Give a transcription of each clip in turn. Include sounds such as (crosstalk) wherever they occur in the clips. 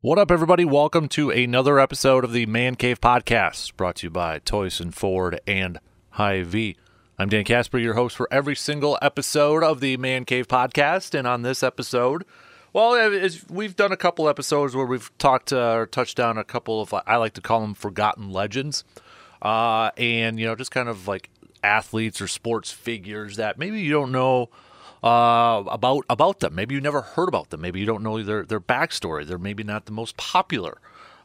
What up, everybody? Welcome to another episode of the Man Cave Podcast, brought to you by Toyson Ford and Hy-Vee. I'm Dan Casper, your host for every single episode of the Man Cave Podcast. And on this episode, well, we've done a couple episodes where we've talked uh, or touched down a couple of, I like to call them forgotten legends. Uh, and, you know, just kind of like athletes or sports figures that maybe you don't know uh, about about them. Maybe you never heard about them. Maybe you don't know their their backstory. They're maybe not the most popular,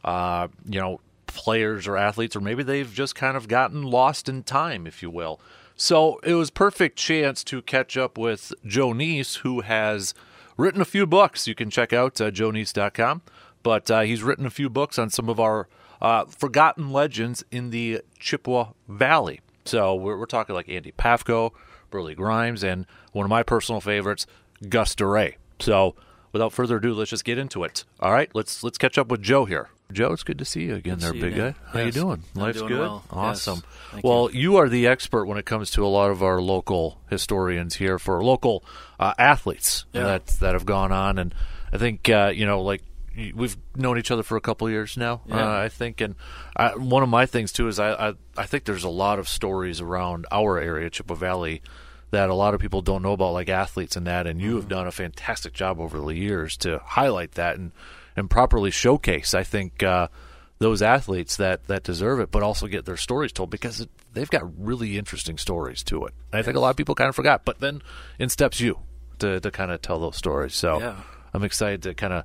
uh, you know, players or athletes, or maybe they've just kind of gotten lost in time, if you will. So it was perfect chance to catch up with Joe Niese, who has written a few books. You can check out uh, joeniese.com, but uh, he's written a few books on some of our uh, forgotten legends in the Chippewa Valley. So we're, we're talking like Andy Pafko, Burleigh Grimes, and one of my personal favorites, Gus Dorais. So without further ado, let's just get into it. All right, let's let's catch up with Joe here. Joe, it's good to see you again, Good there, you big guy. How Yes, you doing? I'm Life's doing good. well. Awesome. Yes, well, you. are the expert when it comes to a lot of our local historians here for local uh, athletes Yeah. that that have gone on, and I think uh, you know, like we've known each other for a couple of years now. Yeah. Uh, I think, and I, one of my things too is I, I I think there's a lot of stories around our area, Chippewa Valley. That a lot of people don't know about, like athletes and that, and you Mm-hmm. have done a fantastic job over the years to highlight that and, and properly showcase. I think uh, those athletes that, that deserve it, but also get their stories told because it, they've got really interesting stories to it. And I think a lot of people kind of forgot, but then in steps you to, to kind of tell those stories. So Yeah. I'm excited to kind of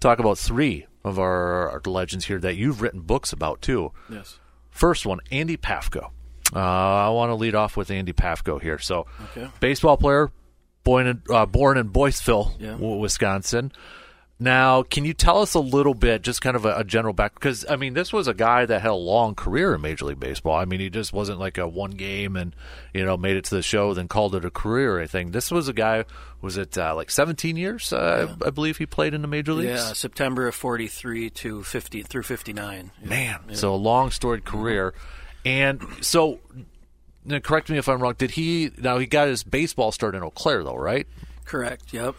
talk about three of our, our legends here that you've written books about too. Yes. First one, Andy Pafko. Uh, I want to lead off with Andy Pafko here. So, Okay. baseball player, born in, uh, born in Boyceville, Yeah. Wisconsin. Now, can you tell us a little bit, just kind of a, a general back? Because I mean, this was a guy that had a long career in Major League Baseball. I mean, he just wasn't like a one game and you know made it to the show, then called it a career or anything. This was a guy. Was it uh, like 17 years? Uh, I, I believe he played in the major leagues. Yeah, September of 43 to 50 through 59. Yeah. Man, so a long storied career. And so, now correct me if I'm wrong. Did he? Now he got his baseball start in Eau Claire, though, right? Correct. Yep.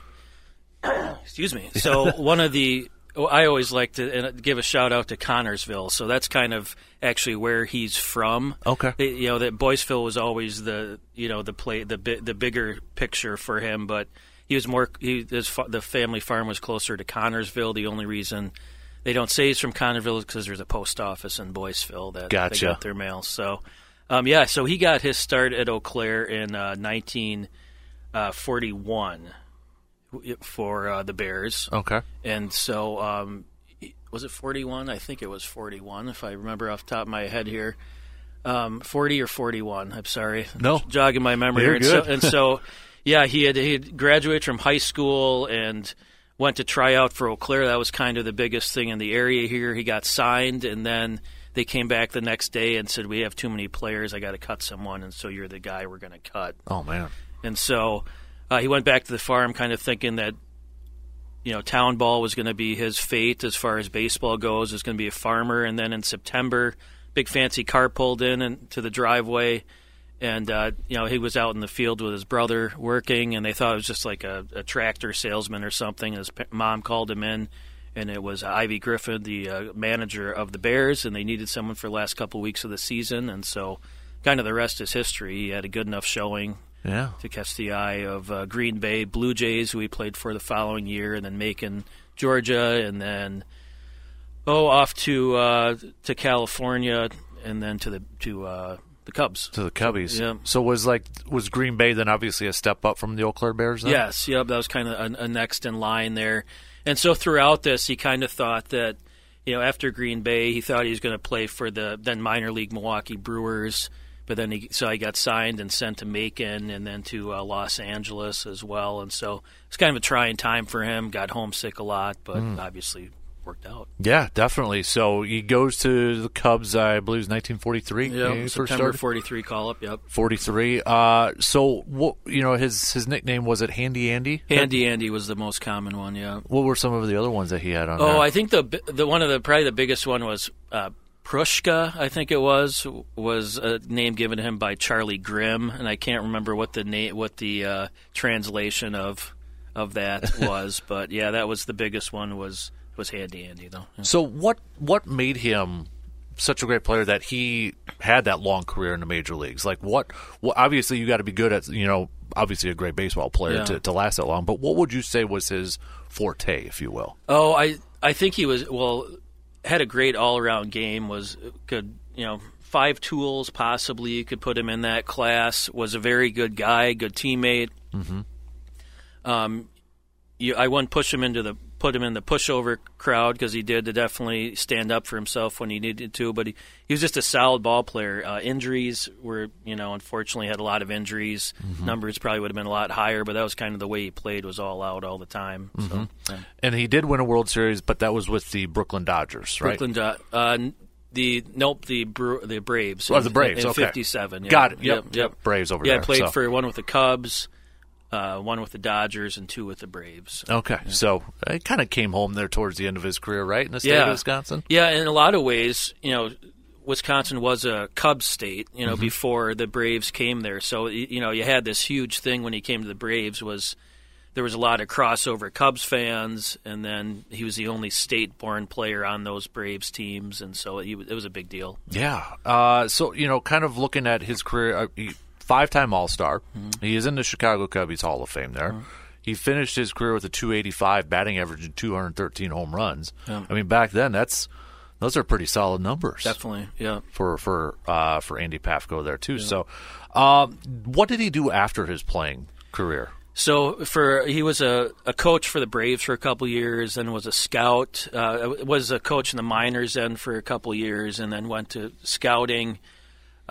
(coughs) Excuse me. So (laughs) one of the oh, I always like to give a shout out to Connorsville. So that's kind of actually where he's from. Okay. You know that Boyceville was always the you know the play the the bigger picture for him, but he was more he his the family farm was closer to Connorsville. The only reason they don't say he's from Connorsville is because there's a post office in Boyceville that Gotcha. they got their mail. So um, yeah, so he got his start at Eau Claire in uh, 1941 for uh, the Bears. Okay. And so, um, was it 41? I think it was 41, if I remember off the top of my head here. Um, 40 or 41. I'm sorry. No. Jogging my memory You're here. And good. so, and so, (laughs) yeah, he had, he had graduated from high school and went to try out for Eau Claire. That was kind of the biggest thing in the area here. He got signed, and then they came back the next day and said, We have too many players. I got to cut someone. And so you're the guy we're going to cut. Oh man. And so uh, he went back to the farm, kind of thinking that you know town ball was going to be his fate as far as baseball goes. Is going to be a farmer, and then in September, big fancy car pulled in and to the driveway, and uh, you know he was out in the field with his brother working, and they thought it was just like a, a tractor salesman or something. His p- mom called him in. And it was Ivy Griffin, the uh, manager of the Bears, and they needed someone for the last couple weeks of the season. And so, kind of the rest is history. He had a good enough showing Yeah. to catch the eye of uh, Green Bay Blue Jays, who he played for the following year, and then Macon, Georgia, and then oh off to uh, to California, and then to the to uh, the Cubs. To the Cubbies. Yeah. So was like was Green Bay then obviously a step up from the Eau Claire Bears? Then? Yes, yep, that was kind of a, a next in line there. And so throughout this, he kind of thought that, you know, after Green Bay, he thought he was going to play for the then minor league Milwaukee Brewers, but then he so he got signed and sent to Macon and then to uh, Los Angeles as well, and so it's kind of a trying time for him. Got homesick a lot, but obviously worked out. Yeah, definitely. So he goes to the Cubs, I believe, it's 1943. Yeah, September forty three call up. Yep. 43. Uh, so what you know his his nickname was it Handy Andy? Handy Andy was the most common one. Yeah. What were some of the other ones that he had on? Oh, there? I think the the one of the probably the biggest one was uh, Prushka. I think it was was a name given to him by Charlie Grimm, and I can't remember what the name what the uh, translation of of that (laughs) was, but yeah, that was the biggest one. Was was Handy Andy though? Yeah. So what what made him such a great player that he had that long career in the major leagues? Like what? what obviously, you got to be good at you know obviously a great baseball player Yeah. to, to last that long. But what would you say was his forte, if you will? Oh, I I think he was well had a great all around game. Was good, you know, five tools possibly. You could put him in that class. Was a very good guy, good teammate. Mm-hmm. Um, you, I wouldn't push him into the put him in the pushover crowd because he did to definitely stand up for himself when he needed to. But he, he was just a solid ball player. Uh, injuries were, you know, unfortunately had a lot of injuries. Numbers probably would have been a lot higher, but that was kind of the way he played. Was all out all the time. So, yeah. And he did win a World Series, but that was with the Brooklyn Dodgers, right? Brooklyn Dot. Uh, the nope, the Bru- the Braves. Oh, the Braves, in, okay. '57. Got it. Yep, yep. Braves over yeah, there, I played so. for one with the Cubs, uh, one with the Dodgers, and two with the Braves. Okay, so he kind of came home there towards the end of his career, right, in the state Yeah. of Wisconsin. Yeah, in a lot of ways, you know, Wisconsin was a Cubs state, you know, before the Braves came there. So you know, you had this huge thing when he came to the Braves was there was a lot of crossover Cubs fans, and then he was the only state-born player on those Braves teams, and so he, w- it was a big deal. Yeah. Uh, so you know, kind of looking at his career, uh, he, five-time All-Star. He is in the Chicago Cubbies Hall of Fame. There, he finished his career with a 285 batting average and 213 home runs. I mean, back then, that's those are pretty solid numbers. Definitely, yeah. For for uh, for Andy Pafko there too. So, um, what did he do after his playing career? So for he was a, a coach for the Braves for a couple years, then was a scout. Uh, was a coach in the minors then for a couple years, and then went to scouting.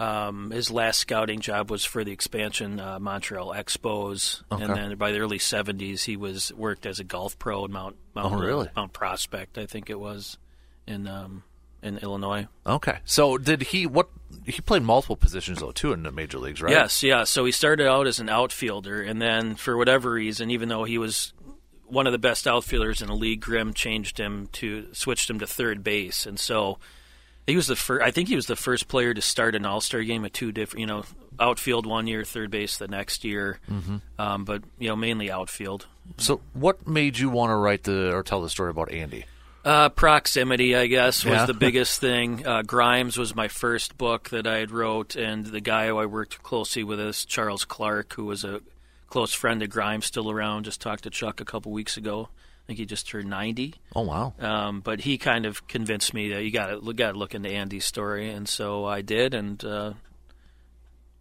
Um, his last scouting job was for the expansion uh, Montreal Expos, Okay. and then by the early '70s he was worked as a golf pro in Mount Mount, Oh, really? Mount Prospect, I think it was in um, in Illinois. Okay. So did he what he played multiple positions though too in the major leagues, right? Yes, yeah. So he started out as an outfielder, and then for whatever reason, even though he was one of the best outfielders in the league, Grimm changed him to switched him to third base, and so he was the first. I think he was the first player to start an All Star game at two different, you know, outfield one year, third base the next year, mm-hmm. um, but you know, mainly outfield. So what made you want to write the or tell the story about Andy? Uh, proximity, I guess, was Yeah. the biggest thing. Uh, Grimes was my first book that I had wrote, and the guy who I worked closely with is Charles Clark, who was a close friend of Grimes, still around. Just talked to Chuck a couple weeks ago. I think he just turned ninety. Oh wow. Um, but he kind of convinced me that you got to got to look into Andy's story, and so I did, and uh,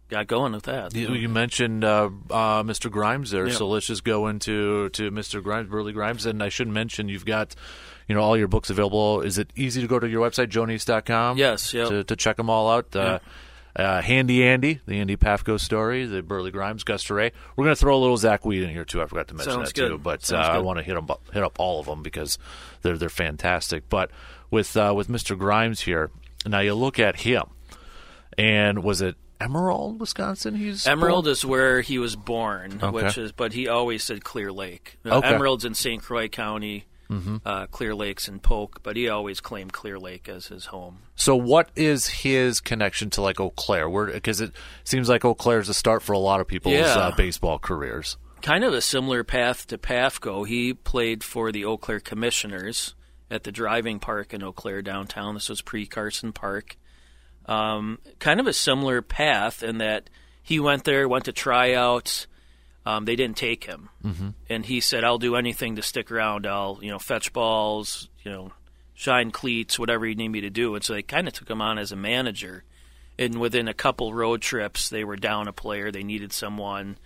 got going with that. You, you mentioned uh, uh, Mr. Grimes there, Yeah. so let's just go into to Mr. Grimes, Burleigh Grimes, and I should mention you've got, you know, all your books available. Is it easy to go to your website, joeniese.com? Yes, yep. To, to check them all out. Uh, uh, Handy Andy, the Andy Pafko story, the Burleigh Grimes, Gus Dorais. We're going to throw a little Zach Wheat in here too. I forgot to mention Sounds that too, but uh, I want to hit 'em up, hit up all of them because they're they're fantastic. But with uh, with Mr. Grimes here, now you look at him, and was it Emerald, Wisconsin? He's Emerald born? is where he was born, Okay. which is, but he always said Clear Lake. Okay. Emerald's in St. Croix County, uh, Clear Lake's and Polk, but he always claimed Clear Lake as his home. So, what is his connection to like Eau Claire? Because it seems like Eau Claire is the start for a lot of people's Yeah. uh, baseball careers. Kind of a similar path to Pafko. He played for the Eau Claire Commissioners at the driving park in Eau Claire downtown. This was pre Carson Park. Um, kind of a similar path in that he went there, went to tryouts. Um, they didn't take him, mm-hmm. and he said, "I'll do anything to stick around. I'll, you know, fetch balls, you know, shine cleats, whatever you need me to do." And so they kind of took him on as a manager. And within a couple road trips, they were down a player. They needed someone,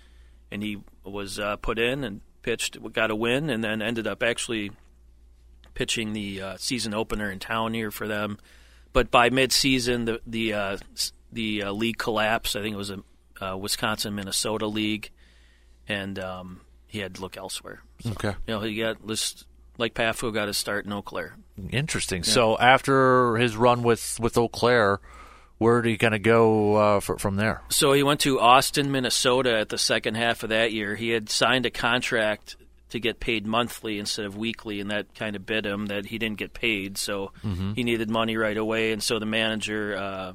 and he was uh, put in and pitched, got a win, and then ended up actually pitching the uh, season opener in town here for them. But by mid-season, the the uh, the uh, league collapsed. I think it was a uh, Wisconsin Minnesota league, and um, he had to look elsewhere. So, Okay. You know, he got this like Pafko got his start in Eau Claire. Interesting. So after his run with with Eau Claire, where did he kind of go uh, fr- from there? So he went to Austin, Minnesota at the second half of that year. He had signed a contract to get paid monthly instead of weekly, and that kind of bit him that he didn't get paid. So he needed money right away, and so the manager. Uh,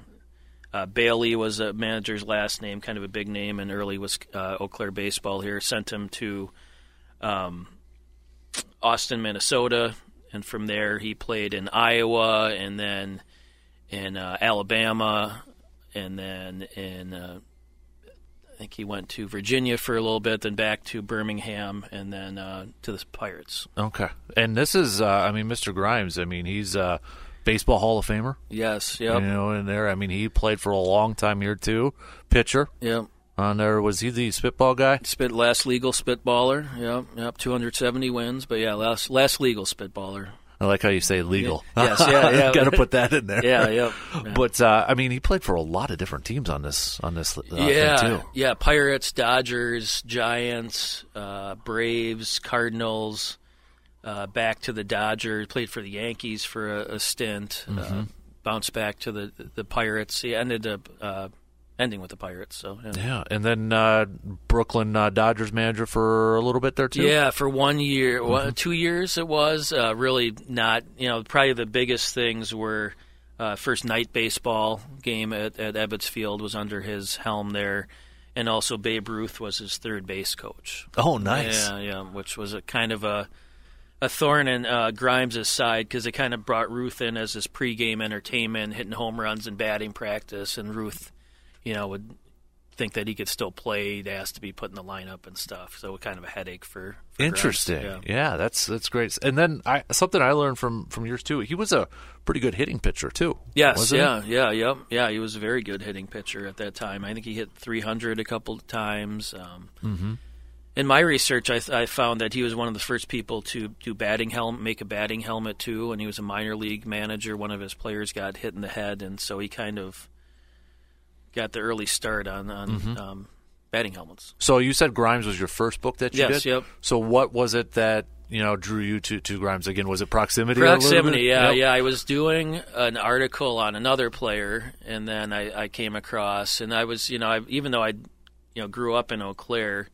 uh, Bailey was a manager's last name, kind of a big name in early was uh, Eau Claire baseball. Here sent him to um, Austin, Minnesota, and from there he played in Iowa, and then in uh, Alabama, and then in uh, I think he went to Virginia for a little bit, then back to Birmingham, and then uh, to the Pirates. Okay. And this is, uh, I mean, Mr. Grimes. I mean, he's a baseball Hall of Famer. Yes, yep, You know, in there. I mean, he played for a long time here too. Pitcher yep. on there. Was he the spitball guy? Spit last legal spitballer. Yep, yep. 270 wins, but yeah, last last legal spitballer. I like how you say legal. Yes, yeah, (laughs) yeah. Got to put that in there. Yeah, yep. (laughs) yeah. But uh, I mean, he played for a lot of different teams on this on this uh, yeah, thing too. yeah. Pirates, Dodgers, Giants, uh, Braves, Cardinals. Uh, back to the Dodgers. Played for the Yankees for a, a stint. Uh, Mm-hmm. bounced back to the the Pirates. He ended up uh, ending with the Pirates. So yeah. Yeah, and then uh, Brooklyn uh, Dodgers manager for a little bit there too. Yeah, for one year, Mm-hmm. one, two years it was. Uh, really not, you know, probably the biggest things were uh, first night baseball game at, at Ebbets Field was under his helm there, and also Babe Ruth was his third base coach. Oh, nice. Yeah, yeah, which was a kind of a a thorn in uh, Grimes' side because it kind of brought Ruth in as his pregame entertainment, hitting home runs and batting practice, and Ruth, you know, would think that he could still play. He'd ask to be put in the lineup and stuff. So kind of a headache for, for Interesting. Yeah. Yeah. that's that's great. And then I, something I learned from from yours too. He was a pretty good hitting pitcher too. Yes, yeah, yeah, yep, yeah. He was a very good hitting pitcher at that time. I think he hit 300 a couple of times. Um, Mm-hmm. In my research, I, I found that he was one of the first people to do batting helmet, make a batting helmet too. And he was a minor league manager. One of his players got hit in the head, and so he kind of got the early start on on Mm-hmm. um, batting helmets. So you said Grimes was your first book that you Yes, did. yep. So what was it that you know drew you to to Grimes again? Was it proximity? Proximity, yeah, yeah. I was doing an article on another player, and then I, I came across, and I was, you know, I, even though I, you know, grew up in Eau Claire,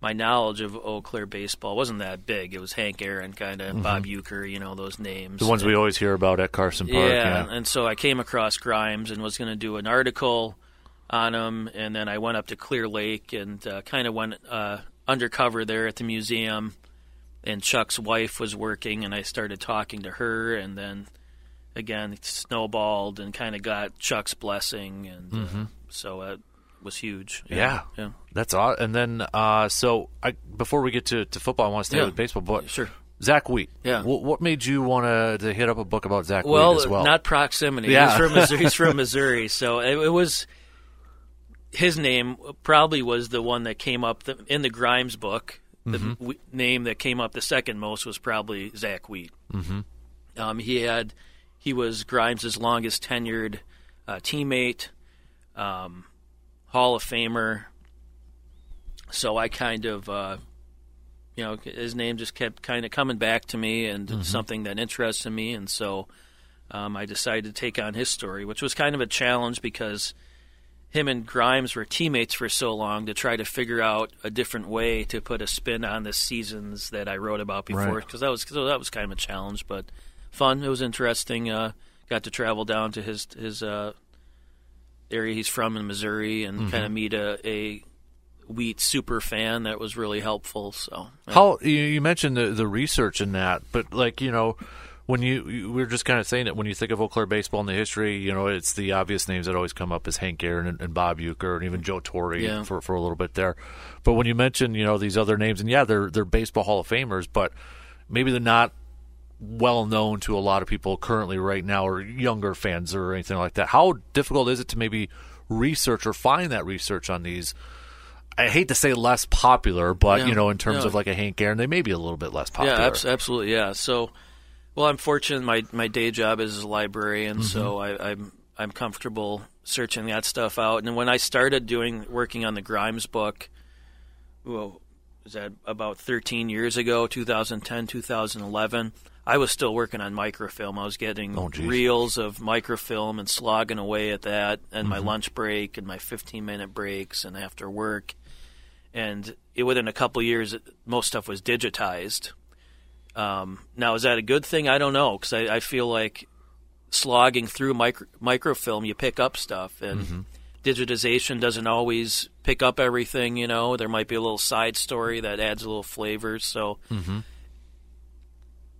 my knowledge of Eau Claire baseball wasn't that big. It was Hank Aaron, kind of Bob Uecker, you know, those names. Mm-hmm. The ones we always hear about at Carson Park. yeah, Yeah. and so I came across Grimes and was going to do an article on him, and then I went up to Clear Lake and uh, kind of went uh, undercover there at the museum. And Chuck's wife was working, and I started talking to her, and then again snowballed and kind of got Chuck's blessing, and uh, so it was huge. Mm-hmm. Yeah. yeah, That's odd. And then, uh, so I, before we get to, to football, I want to stay Yeah. with baseball. But sure. Zach Wheat. Yeah. What, what made you want to to hit up a book about Zach Well, Wheat as well? not proximity. Yeah. He's from Missouri. He's from (laughs) Missouri, so it, it was his name. Probably was the one that came up the, in the Grimes book. The Mm-hmm. w- name that came up the second most was probably Zach Wheat. Mm-hmm. Um, he had he was Grimes' longest tenured uh, teammate, um, Hall of Famer. So I kind of. Uh, you know, his name just kept kind of coming back to me, and something that interested me, and so um, I decided to take on his story, which was kind of a challenge because him and Grimes were teammates for so long to try to figure out a different way to put a spin on the seasons that I wrote about before, Right. because that was cause that was kind of a challenge, but fun. It was interesting. Uh, got to travel down to his his uh, area he's from in Missouri and mm-hmm. kind of meet a, a wheat super fan that was really helpful. So yeah. How you, you mentioned the the research in that, but like you know, when you, you we are just kind of saying it when you think of Eau Claire baseball in the history, you know, it's the obvious names that always come up as Hank Aaron and, and Bob Uecker and even Joe Torre Yeah. for for a little bit there. But when you mention you know these other names, and yeah, they're they're baseball Hall of Famers, but maybe they're not well known to a lot of people currently right now or younger fans or anything like that. How difficult is it to maybe research or find that research on these? I hate to say less popular, but Yeah, you know, in terms yeah. of like a Hank Aaron, they may be a little bit less popular. Yeah, abs- absolutely. Yeah. So, well, I'm fortunate. My my day job is a librarian, so mm-hmm. I, I'm I'm comfortable searching that stuff out. And when I started doing working on the Grimes book, well, was that about 13 years ago, 2010, 2011? I was still working on microfilm. I was getting Oh, reels of microfilm and slogging away at that, and Mm-hmm. my lunch break and my 15 minute breaks and after work. And it, within a couple years, it, most stuff was digitized. Um, now, is that a good thing? I don't know because I, I feel like slogging through micro, microfilm, you pick up stuff, and digitization doesn't always pick up everything. You know, there might be a little side story that adds a little flavor. So, mm-hmm.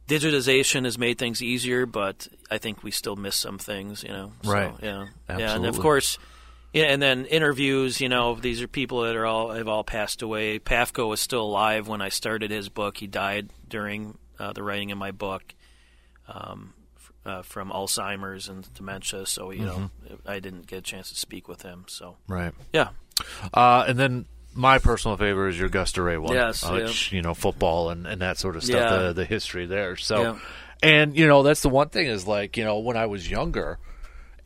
digitization has made things easier, but I think we still miss some things. You know, So, Right. Yeah, yeah, and of course. Yeah, and then interviews. You know, these are people that are all have all passed away. Pafko was still alive when I started his book. He died during uh, the writing of my book um, uh, from Alzheimer's and dementia. So you know, I didn't get a chance to speak with him. So Right. yeah, Uh, and then my personal favorite is your Gus Dorais one. Yes, uh, yeah. which, you know, football and, and that sort of stuff, Yeah. the, the history there. So, Yeah. and, you know, that's the one thing is like, you know, when I was younger,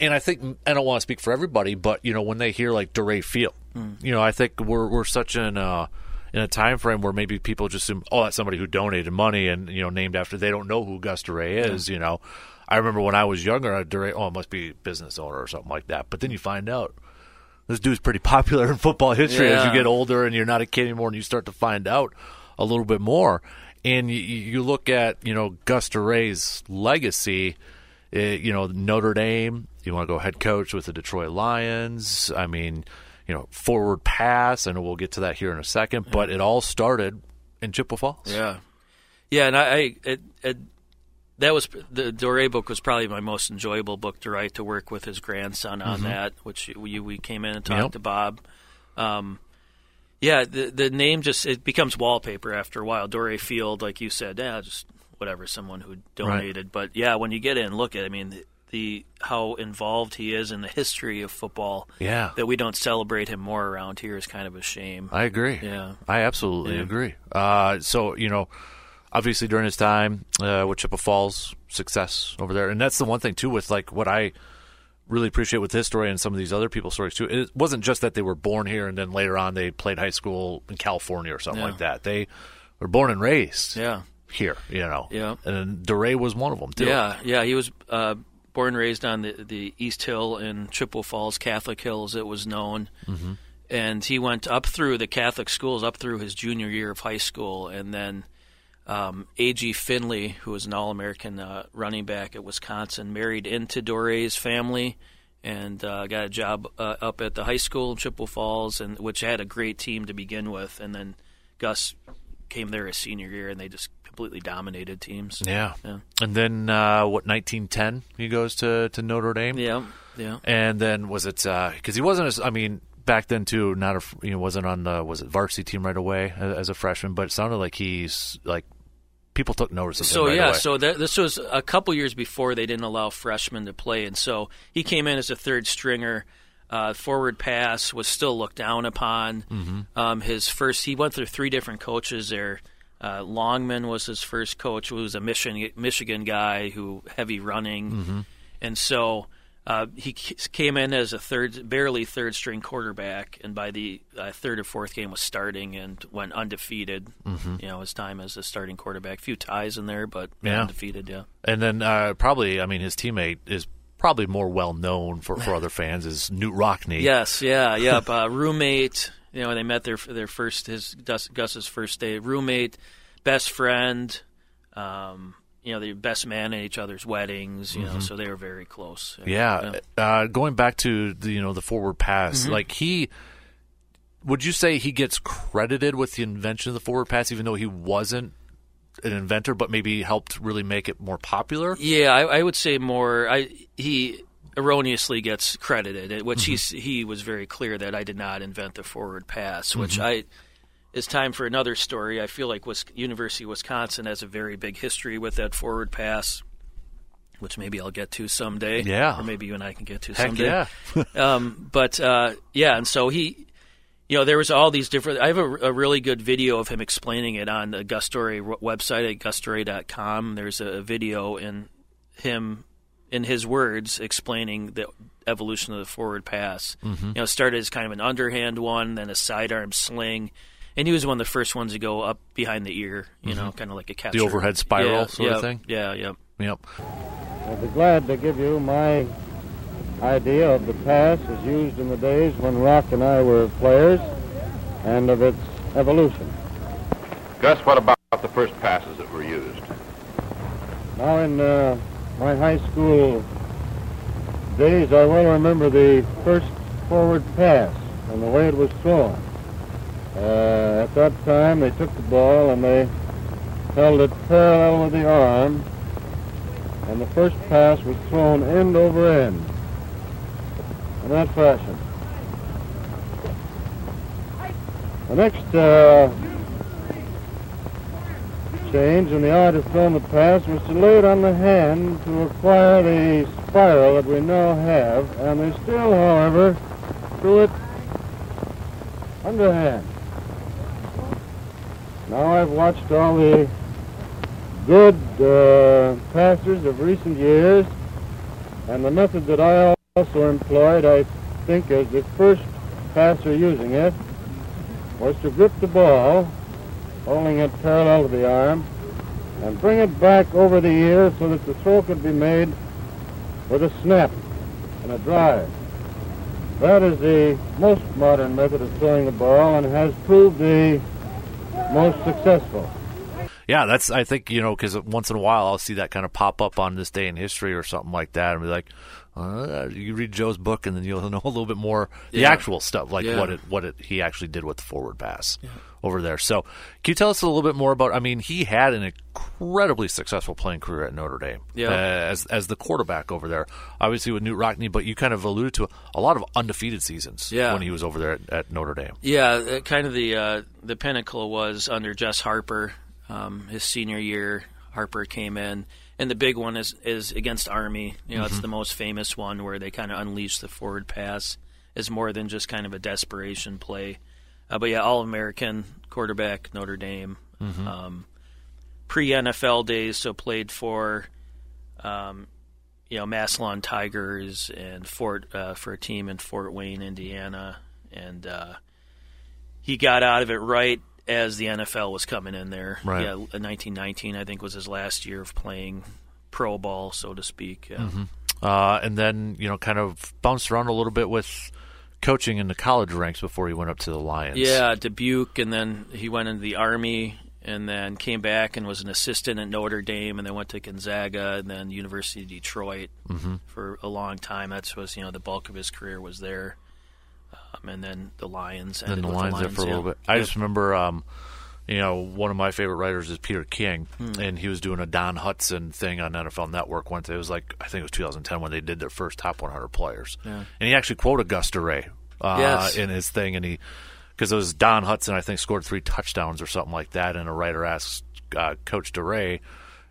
and I think, I don't want to speak for everybody, but, you know, when they hear like Dorais Field, you know, I think we're, we're such an uh, in a time frame where maybe people just assume, oh, that's somebody who donated money and, you know, named after, they don't know who Gus Dorais is, you know. I remember when I was younger, I'd Dorais, oh, it must be a business owner or something like that. But then you find out, this dude's pretty popular (laughs) in football history as you get older and you're not a kid anymore and you start to find out a little bit more. And you, you look at, you know, Gus Dorais's legacy, uh, you know, Notre Dame, you want to go head coach with the Detroit Lions. I mean, you know, forward pass, and we'll get to that here in a second, but it all started in Chippewa Falls. yeah, yeah. And I, I it, it, that was the Dorais book was probably my most enjoyable book to write. To work with his grandson on that, which we we came in and talked Yep. to Bob. Um, yeah, the the name just it becomes wallpaper after a while. Dorais Field, like you said, yeah, just whatever, someone who donated. But yeah, when you get in, look at, I mean, the, the how involved he is in the history of football. Yeah. that we don't celebrate him more around here is kind of a shame. I agree. Yeah. I absolutely Yeah. agree. Uh, so you know, obviously during his time uh, with Chippewa Falls, success over there, and that's the one thing too with like what I really appreciate with his story and some of these other people's stories too. It wasn't just that they were born here and then later on they played high school in California or something Yeah. like that. They were born and raised Yeah. here, you know. Yeah. And Dorais was one of them too. Yeah, yeah. He was uh, born and raised on the, the East Hill in Chippewa Falls, Catholic Hills, it was known. Mm-hmm. And he went up through the Catholic schools, up through his junior year of high school. And then um, A.G. Finley, who was an All American uh, running back at Wisconsin, married into Dorais's family and uh, got a job uh, up at the high school in Chippewa Falls, and which had a great team to begin with. And then Gus came there his senior year, and they just completely dominated teams. Yeah. Yeah. And then uh, what? 1910, he goes to to Notre Dame. Yeah, yeah. And then was it because he wasn't as I mean back then too not a you know wasn't on the was it varsity team right away as, as a freshman but it sounded like he's like people took notice of So him right yeah, away. so that, this was a couple years before they didn't allow freshmen to play, and so he came in as a third stringer. Uh, forward pass was still looked down upon. Mm-hmm. Um, his first, he went through three different coaches there. Uh, Longman was his first coach, who was a Michigan Michigan guy who heavy running, Mm-hmm. and so uh, he came in as a third, barely third string quarterback, and by the uh, third or fourth game was starting and went undefeated. Mm-hmm. You know, his time as a starting quarterback, a few ties in there, but Yeah. undefeated. Yeah, and then uh, probably I mean his teammate is probably more well known for, for (laughs) other fans is Knute Rockne. yes, yeah, (laughs) yep. Uh, roommate. You know, they met their their first his Gus, Gus's first day. Roommate, best friend. Um, you know, the best man at each other's weddings. You know, so they were very close. Mm-hmm. Yeah, Uh, going back to the you know the forward pass, Mm-hmm. like he. Would you say he gets credited with the invention of the forward pass, even though he wasn't an inventor, but maybe helped really make it more popular? Yeah, I, I would say more. I he erroneously gets credited, which Mm-hmm. he's he was very clear that I did not invent the forward pass, which Mm-hmm. I. It's time for another story. I feel like Wis- University of Wisconsin has a very big history with that forward pass, which maybe I'll get to someday. Yeah. or maybe you and I can get to Heck someday. yeah. (laughs) um, but uh, yeah, and so he, you know, there was all these different. I have a, a really good video of him explaining it on the Gus Story w- website at gusstory.com. There's a video in him in his words, explaining the evolution of the forward pass. Mm-hmm. You know, started as kind of an underhand one, then a sidearm sling, and he was one of the first ones to go up behind the ear. You know, kind of like a catcher. Mm-hmm. overhead spiral yeah, sort of thing? Yeah, yeah. Yep. I'd be glad to give you my idea of the pass as used in the days when Rock and I were players and of its evolution. Gus, what about the first passes that were used? Now, in uh, my high school days, I well remember the first forward pass and the way it was thrown. Uh, at that time, they took the ball and they held it parallel with the arm, and the first pass was thrown end over end in that fashion. The next uh, change in the art of throwing the pass was to lay it on the hand to acquire the spiral that we now have, and they still, however, threw it underhand. Now I've watched all the good uh, passers of recent years, and the method that I also employed, I think, as the first passer using it, was to grip the ball, holding it parallel to the arm, and bring it back over the ear so that the throw could be made with a snap and a drive. That is the most modern method of throwing the ball and has proved the most successful. Yeah, that's. I think you know because once in a while I'll see that kind of pop up on this day in history or something like that, and be like, uh, you read Joe's book and then you'll (laughs) know a little bit more the actual stuff, like Yeah. what it what it he actually did with the forward pass over there. So, can you tell us a little bit more about? I mean, he had an incredibly successful playing career at Notre Dame, Yeah. uh, as as the quarterback over there. Obviously with Knute Rockne, but you kind of alluded to a lot of undefeated seasons Yeah. when he was over there at, at Notre Dame. Yeah, uh, kind of the uh, the pinnacle was under Jess Harper. Um, his senior year, Harper came in, and the big one is is against Army. You know, it's the most famous one where they kind of unleash the forward pass is more than just kind of a desperation play. Uh, but yeah, All American quarterback Notre Dame. Um, Pre NFL days, so played for. Um, you know, Massillon Tigers and Fort uh, for a team in Fort Wayne, Indiana, and uh, he got out of it right as the NFL was coming in there. Right. Yeah, 1919 I think was his last year of playing pro ball, so to speak. Yeah. uh, and then you know kind of bounced around a little bit with coaching in the college ranks before he went up to the Lions. Yeah, Dubuque, and then he went into the Army, and then came back and was an assistant at Notre Dame, and then went to Gonzaga, and then University of Detroit Mm-hmm. for a long time. That's was you know the bulk of his career was there, um, and then the Lions. then ended the Lions there for a little bit. I just remember, um, you know, one of my favorite writers is Peter King, Hmm. and he was doing a Don Hutson thing on NFL Network once. It was like I think it was 2010 when they did their first top 100 players, Yeah. and he actually quoted Gus Dorais uh, Yes. in his thing, and he because it was Don Hutson, I think, scored three touchdowns or something like that, and a writer asked uh, Coach Dorais.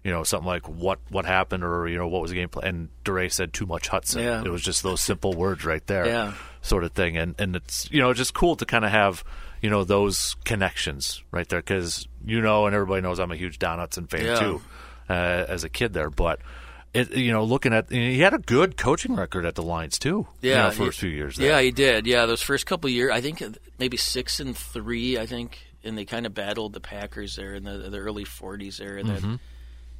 You know, something like what what happened, or you know, what was the game plan? And Dorais said too much Hutson. Yeah. It was just those simple words right there Yeah. sort of thing and and it's you know just cool to kind of have you know those connections right there because you know and everybody knows I'm a huge Don Hutson fan Yeah. too uh, as a kid there but it you know looking at he had a good coaching record at the Lions too you Yeah, know, he- first few years there. Yeah, he did. Yeah, those first couple years, I think maybe six and three. I think, and they kind of battled the Packers there in the, the early '40s there, and Mm-hmm. then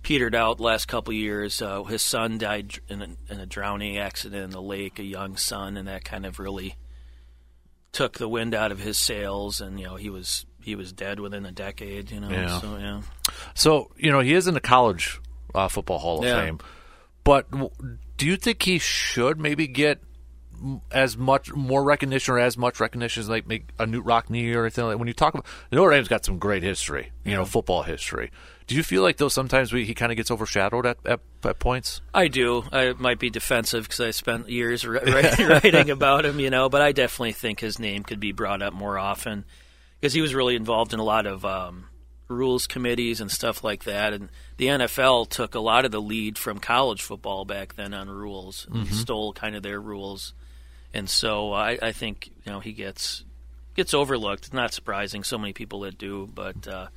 petered out last couple years. Uh, his son died in a, in a drowning accident in the lake, a young son, and that kind of really took the wind out of his sails. And you know, he was he was dead within a decade. You know, Yeah. so yeah. so you know he is in the college uh, football Hall of Yeah. Fame but w- do you think he should maybe get m- as much more recognition or as much recognition as like make a Knute Rockne or anything like when you talk about Notre Dame's got some great history, you know, football history. Do you feel like though sometimes we, he kind of gets overshadowed at, at, at points? I do. I might be defensive because I spent years ri- (laughs) ri- writing about him, you know. But I definitely think his name could be brought up more often because he was really involved in a lot of um, rules committees and stuff like that. And the NFL took a lot of the lead from college football back then on rules, and stole kind of their rules. And so I, I think you know he gets gets overlooked. It's not surprising. So many people that do, but uh,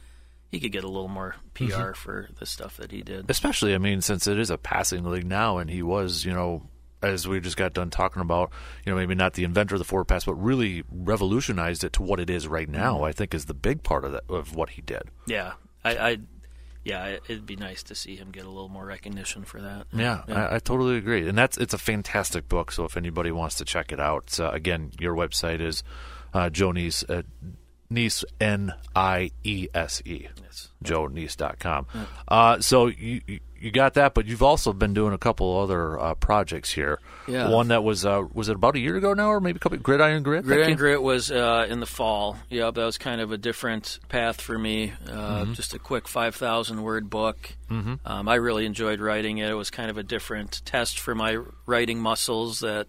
he could get a little more PR for the stuff that he did. especially I mean since it is a passing league now, and he was you know as we just got done talking about you know maybe not the inventor of the forward pass, but really revolutionized it to what it is right now. I think is the big part of that of what he did. Yeah, I, I yeah, it- it'd be nice to see him get a little more recognition for that. Yeah, I, I totally agree, and that's it's a fantastic book. So if anybody wants to check it out, uh, again, your website is uh, Joe Niese, uh, Niese N I E S E, Joe Yes. JoeNiese.com. Uh, so you you- you got that, but you've also been doing a couple other uh, projects here. Yeah. one that was uh, was it about a year ago now, or maybe a couple Gridiron Grit? that Grit came- and Grit was uh, in the fall. Yeah, that was kind of a different path for me. Uh, Just a quick 5,000 word book. Mm-hmm. Um, I really enjoyed writing it. It was kind of a different test for my writing muscles that,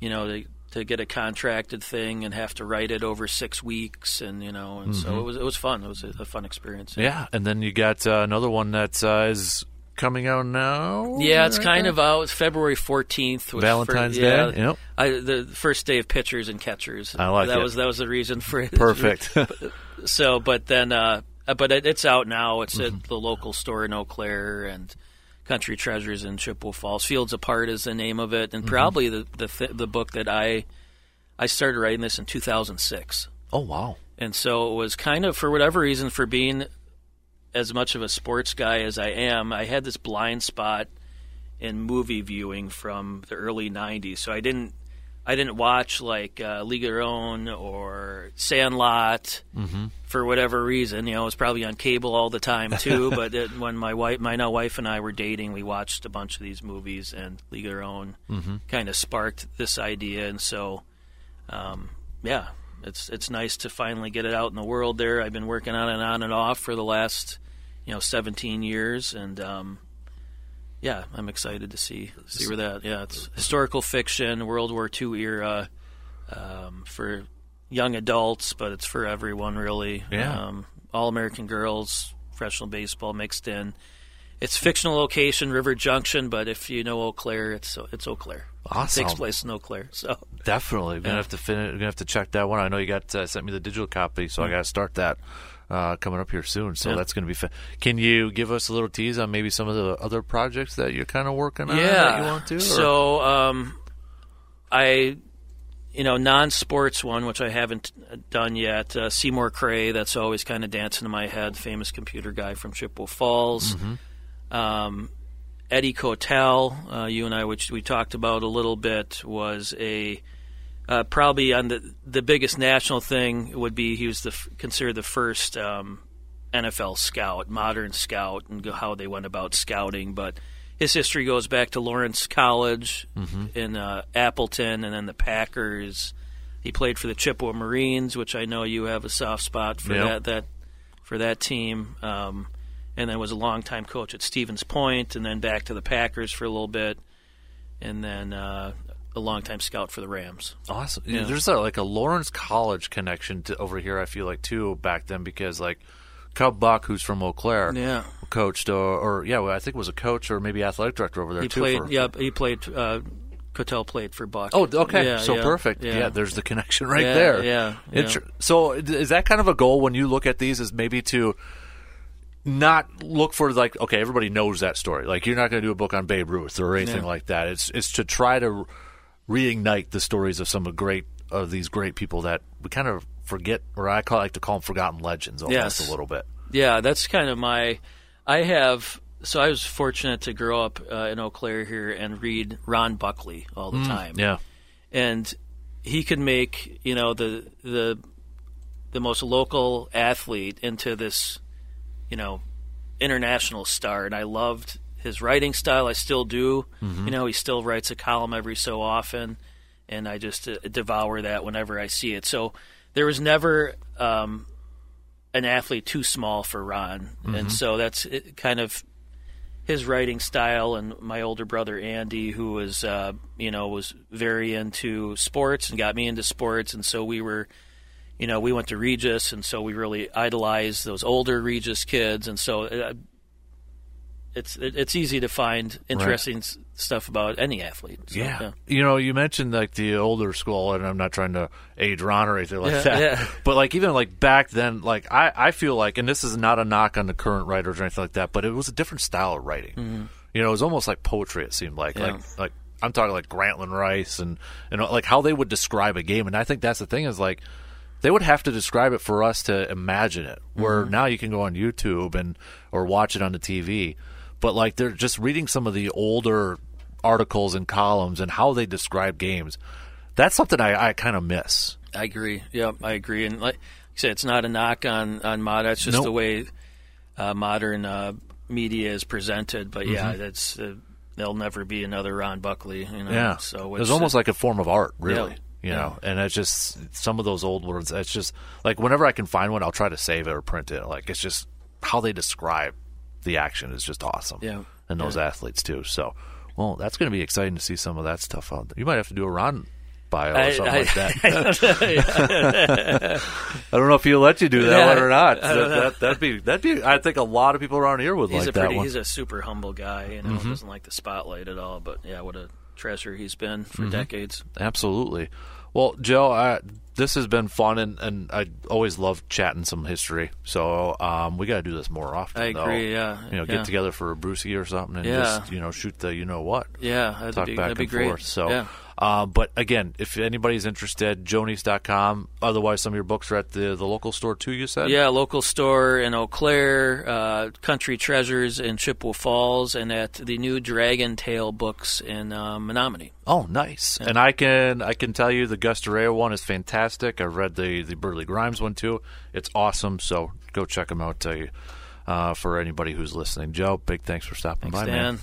you know, to, to get a contracted thing and have to write it over six weeks. And, you know, and so it was, it was fun. It was a, a fun experience. Yeah, and then you got uh, another one that uh, is coming out now. Yeah, it's right kind of out. It's February fourteenth, Valentine's Day, Yeah, yep. I, the first day of pitchers and catchers. I like that it. was that was the reason for it. perfect. (laughs) So, but then, uh, uh, but it, it's out now. It's Mm-hmm. at the local store in Eau Claire and Country Treasures in Chippewa Falls. Fields Apart is the name of it, and Mm-hmm. probably the the th- the book that I I started writing this in 2006. oh wow. And so it was kind of, for whatever reason, for being as much of a sports guy as I am, I had this blind spot in movie viewing from the early '90s. So I didn't, I didn't watch like uh, League of Their Own or Sandlot for whatever reason. You know, it was probably on cable all the time too. (laughs) but it, when my wife, my now wife and I were dating, we watched a bunch of these movies, and League of Their Own kind of sparked this idea, and so um, yeah, it's it's nice to finally get it out in the world. There, I've been working on it on and off for the last, you know, 17 years, and um, yeah, I'm excited to see see where that. Yeah, it's historical fiction, World War II era, um, for young adults, but it's for everyone really. Yeah. um, all American girls, professional baseball mixed in. It's fictional location, River Junction, but if you know Eau Claire, it's it's Eau Claire. Awesome. It takes place in Eau Claire, so. Definitely, we're gonna Yeah. have to fin- gonna have to check that one. I know you got uh, sent me the digital copy, so I got to start that uh, coming up here soon. So Yeah. that's gonna be fun. Can you give us a little tease on maybe some of the other projects that you're kind of working on? yeah. that you want to. or- So, um, I, you know, non-sports one, which I haven't done yet. Uh, Seymour Cray, that's always kind of dancing in my head. Famous computer guy from Chippewa Falls. Um, Eddie Kotal, uh, you and I, which we talked about a little bit, was a uh, probably on the the biggest national thing would be he was the considered the first um, NFL scout, modern scout, and how they went about scouting. But his history goes back to Lawrence College in uh, Appleton, and then the Packers. He played for the Chippewa Marines, which I know you have a soft spot for Yep. that that for that team. Um, and then was a longtime coach at Stevens Point, and then back to the Packers for a little bit, and then uh, a longtime scout for the Rams. Awesome. Yeah. There's a, like a Lawrence College connection to over here. I feel like too back then because like Cub Buck, who's from Eau Claire, Yeah. coached or, or yeah, well, I think was a coach or maybe athletic director over there He too. played. for- Yeah, he played. Uh, Kotal played for Buck. Oh, okay. Yeah, so yeah, perfect. Yeah. Yeah, there's the connection right there. yeah, yeah. So is that kind of a goal when you look at these? Is maybe to not look for like okay, everybody knows that story. Like you're not going to do a book on Babe Ruth or anything like that. It's it's to try to reignite the stories of some of great of these great people that we kind of forget, or I call like to call them forgotten legends almost Yes. a little bit. Yeah, that's kind of my. I have. So I was fortunate to grow up uh, in Eau Claire here and read Ron Buckli all the time. Mm, Yeah. and he could make you know the the the most local athlete into this you know international star and I loved his writing style I still do. You know he still writes a column every so often and I just uh, devour that whenever I see it. So there was never um, an athlete too small for Ron. And so that's it, kind of his writing style and my older brother Andy who was uh, you know was very into sports and got me into sports. And so we were you know we went to Regis and so we really idolized those older Regis kids. And so uh, it's it, it's easy to find interesting s stuff about any athlete. So, yeah. You know, you mentioned like the older school, and I'm not trying to age Ron or anything like Yeah, that. yeah. But like even like back then, like I, I feel like, and this is not a knock on the current writers or anything like that, but it was a different style of writing. You know, it was almost like poetry. It seemed like Mm-hmm. Yeah. like like I'm talking like Grantland Rice and and like how they would describe a game, and I think that's the thing is like. They would have to describe it for us to imagine it. Where Mm-hmm. now you can go on YouTube and or watch it on the TV, but like they're just reading some of the older articles and columns and how they describe games. That's something I, I kind of miss. I agree. Yep, I agree. And like I said, it's not a knock on on Mata. It's just Nope. the way uh, modern uh, media is presented. But yeah, Mm-hmm. that's uh, there'll never be another Ron Buckli. You know? Yeah, So it's it's almost like a form of art, really. Yeah. You know, and it's just some of those old words. It's just like whenever I can find one, I'll try to save it or print it. Like it's just how they describe the action is just awesome. Yeah. and those athletes too. So, well, that's going to be exciting to see some of that stuff out there. You might have to do a Ron bio or I- something I- like that. (laughs) (laughs) I don't know if he'll let you do that Yeah, one or not. I That, that'd be that'd be. I think a lot of people around here would he's like a that pretty one. he's a super humble guy. You know, Mm-hmm. doesn't like the spotlight at all. But yeah, what a treasure he's been for Mm-hmm. decades. Absolutely. Well, Joe, I, this has been fun, and, and I always love chatting some history. So um, we got to do this more often. I though. agree, yeah, You know, yeah. get together for a brewski or something, and Yeah. just you know shoot the you know what. Yeah, that'd Talk be back that'd be and great. forth. So, yeah. Uh, but again, if anybody's interested, joeniese.com. Otherwise, some of your books are at the the local store too. You said. Yeah, local store in Eau Claire, uh, Country Treasures in Chippewa Falls, and at the new Dragon Tail books in uh, Menomonie. Oh, nice. And I can I can tell you the Gus Dorais one is fantastic. I've read the the Burleigh Grimes one too. It's awesome. So go check them out. Uh, uh, for anybody who's listening, Joe, big thanks for stopping Thanks, by, man.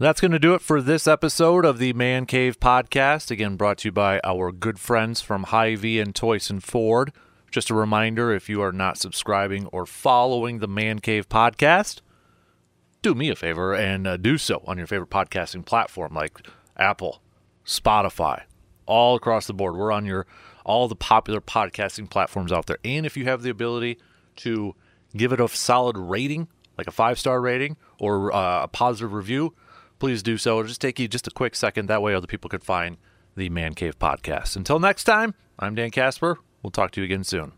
That's going to do it for this episode of the Man Cave Podcast. Again, brought to you by our good friends from Hy-Vee and Toyson Ford. Just a reminder if you are not subscribing or following the Man Cave Podcast, do me a favor and uh, do so on your favorite podcasting platform like Apple, Spotify, all across the board. We're on your all the popular podcasting platforms out there. And if you have the ability to give it a solid rating, like a five star rating or uh, a positive review, please do so. It'll just take you just a quick second. That way, other people can find the Man Cave podcast. Until next time, I'm Dan Casper. We'll talk to you again soon.